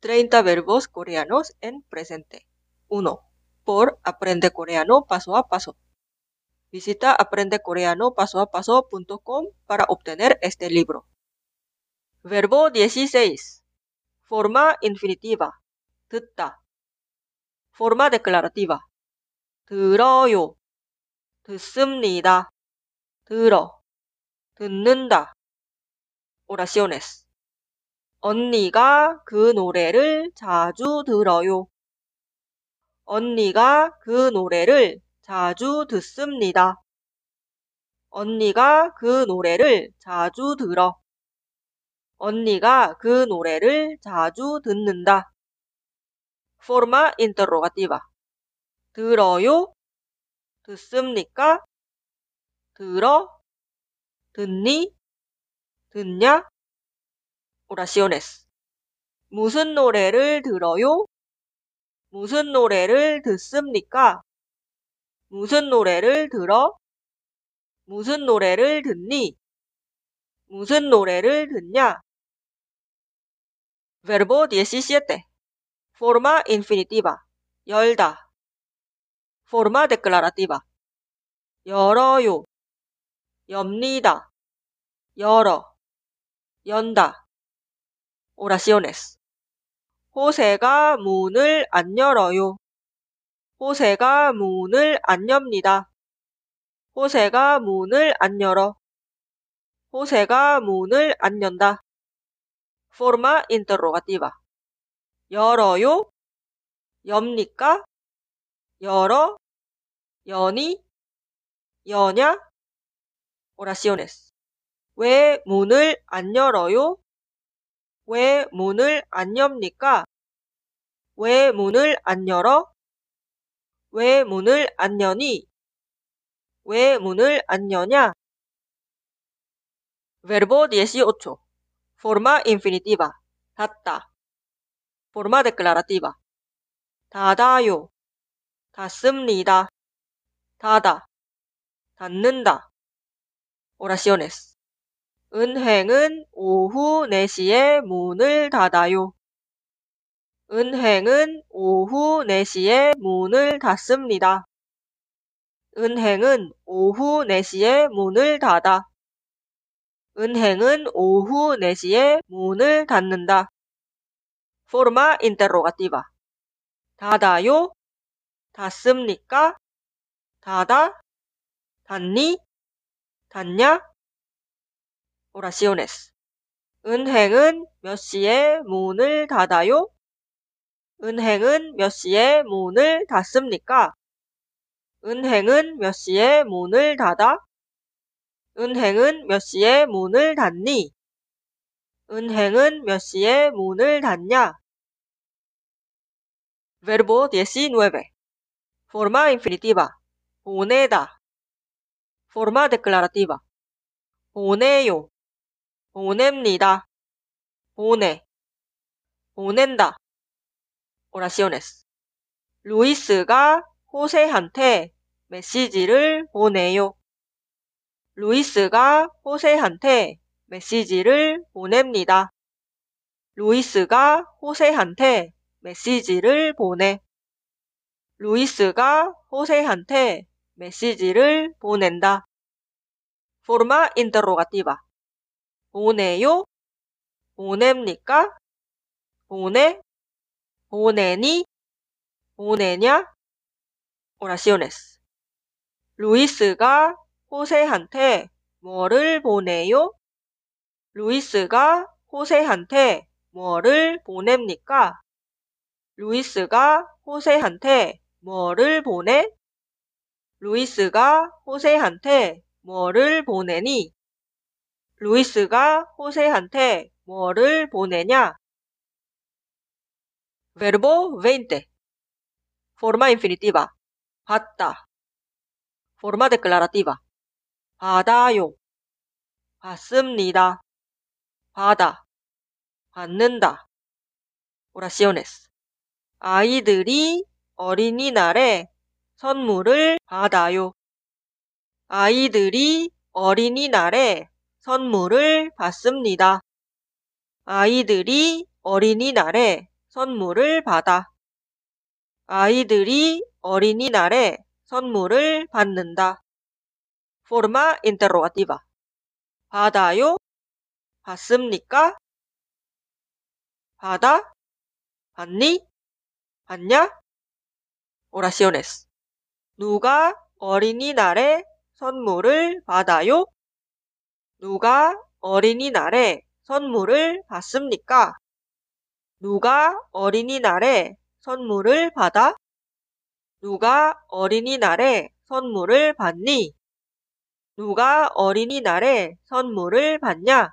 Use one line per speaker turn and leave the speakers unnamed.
30 verbos coreanos en presente. 1. Por Aprende Coreano paso a paso. Visita aprendecoreanopasoapaso.com para obtener este libro. Verbo 16. Forma infinitiva. 듣다. Forma declarativa. 들어요. 듣습니다. 들어. 듣는다. Oraciones. 언니가 그 노래를 자주 들어요. 언니가 그 노래를 자주 듣습니다. 언니가 그 노래를 자주 들어. 언니가 그 노래를 자주 듣는다. Forma interrogativa. 들어요? 듣습니까? 들어? 듣니? 듣냐? Oraciones. 무슨 노래를 들어요? 무슨 노래를 듣습니까? 무슨 노래를 들어? 무슨 노래를 듣니? 무슨 노래를 듣냐? Verbo 17. Forma infinitiva. 열다. Forma declarativa. 열어요. 엽니다. 열어. 연다. Oraciones. 호세가 문을 안 열어요. 호세가 문을 안 엽니다. 호세가 문을 안 열어. 호세가 문을 안 연다. Forma interrogativa. 열어요? 엽니까? 열어? 여니? 여냐? Oraciones. 왜 문을 안 열어요? 왜 문을 안 엽니까? 왜 문을 안 열어? 왜 문을 안 여니? 왜 문을 안 여냐? Verbo 18. Forma infinitiva. 닫다. Forma declarativa. 닫아요. 닫습니다. 닫아. 닫는다. Oraciones. 은행은 오후 4시에 문을 닫아요. 은행은 오후 4시에 문을 닫습니다. 은행은 오후 4시에 문을 닫아. 은행은 오후 4시에 문을 닫는다. Forma interrogativa. 닫아요? 닫습니까? 닫아? 닫니? 닫냐? Oraciones. 은행은 몇 시에 문을 닫아요? 은행은 몇 시에 문을 닫습니까? 은행은 몇 시에 문을 닫아? 은행은 몇 시에 문을 닫니? 은행은 몇 시에 문을 닫냐? Verbo 19. Forma infinitiva. 보내다. Forma declarativa. 보내요. 보냅니다. 보내. 보낸다. Oraciones. 루이스가 호세한테 메시지를 보내요. 루이스가 호세한테 메시지를 보냅니다. 루이스가 호세한테 메시지를 보내. 루이스가 호세한테 메시지를 보낸다. Forma interrogativa. 보내요? 보냅니까? 보내? 보내니? 보내냐? Oraciones. 루이스가 호세한테 뭐를 보내요? 루이스가 호세한테 뭐를 보냅니까? 루이스가 호세한테 뭐를 보내? 루이스가 호세한테 뭐를 보내니? 루이스가 호세한테 뭐를 보내냐? Verbo 20. Forma infinitiva. 받다. Forma declarativa. 받아요. 받습니다. 받아. 받는다. Oraciones. 아이들이 어린이날에 선물을 받아요. 아이들이 어린이날에 선물을 받습니다. 아이들이 어린이날에 선물을 받아. 아이들이 어린이날에 선물을 받는다. Forma interrogativa. 받아요? 받습니까? 받아? 받니? 받냐? Oraciones. 누가 어린이날에 선물을 받아요? 누가 어린이날에 선물을 받습니까? 누가 어린이날에 선물을 받아? 누가 어린이날에 선물을 받니? 누가 어린이날에 선물을 받냐?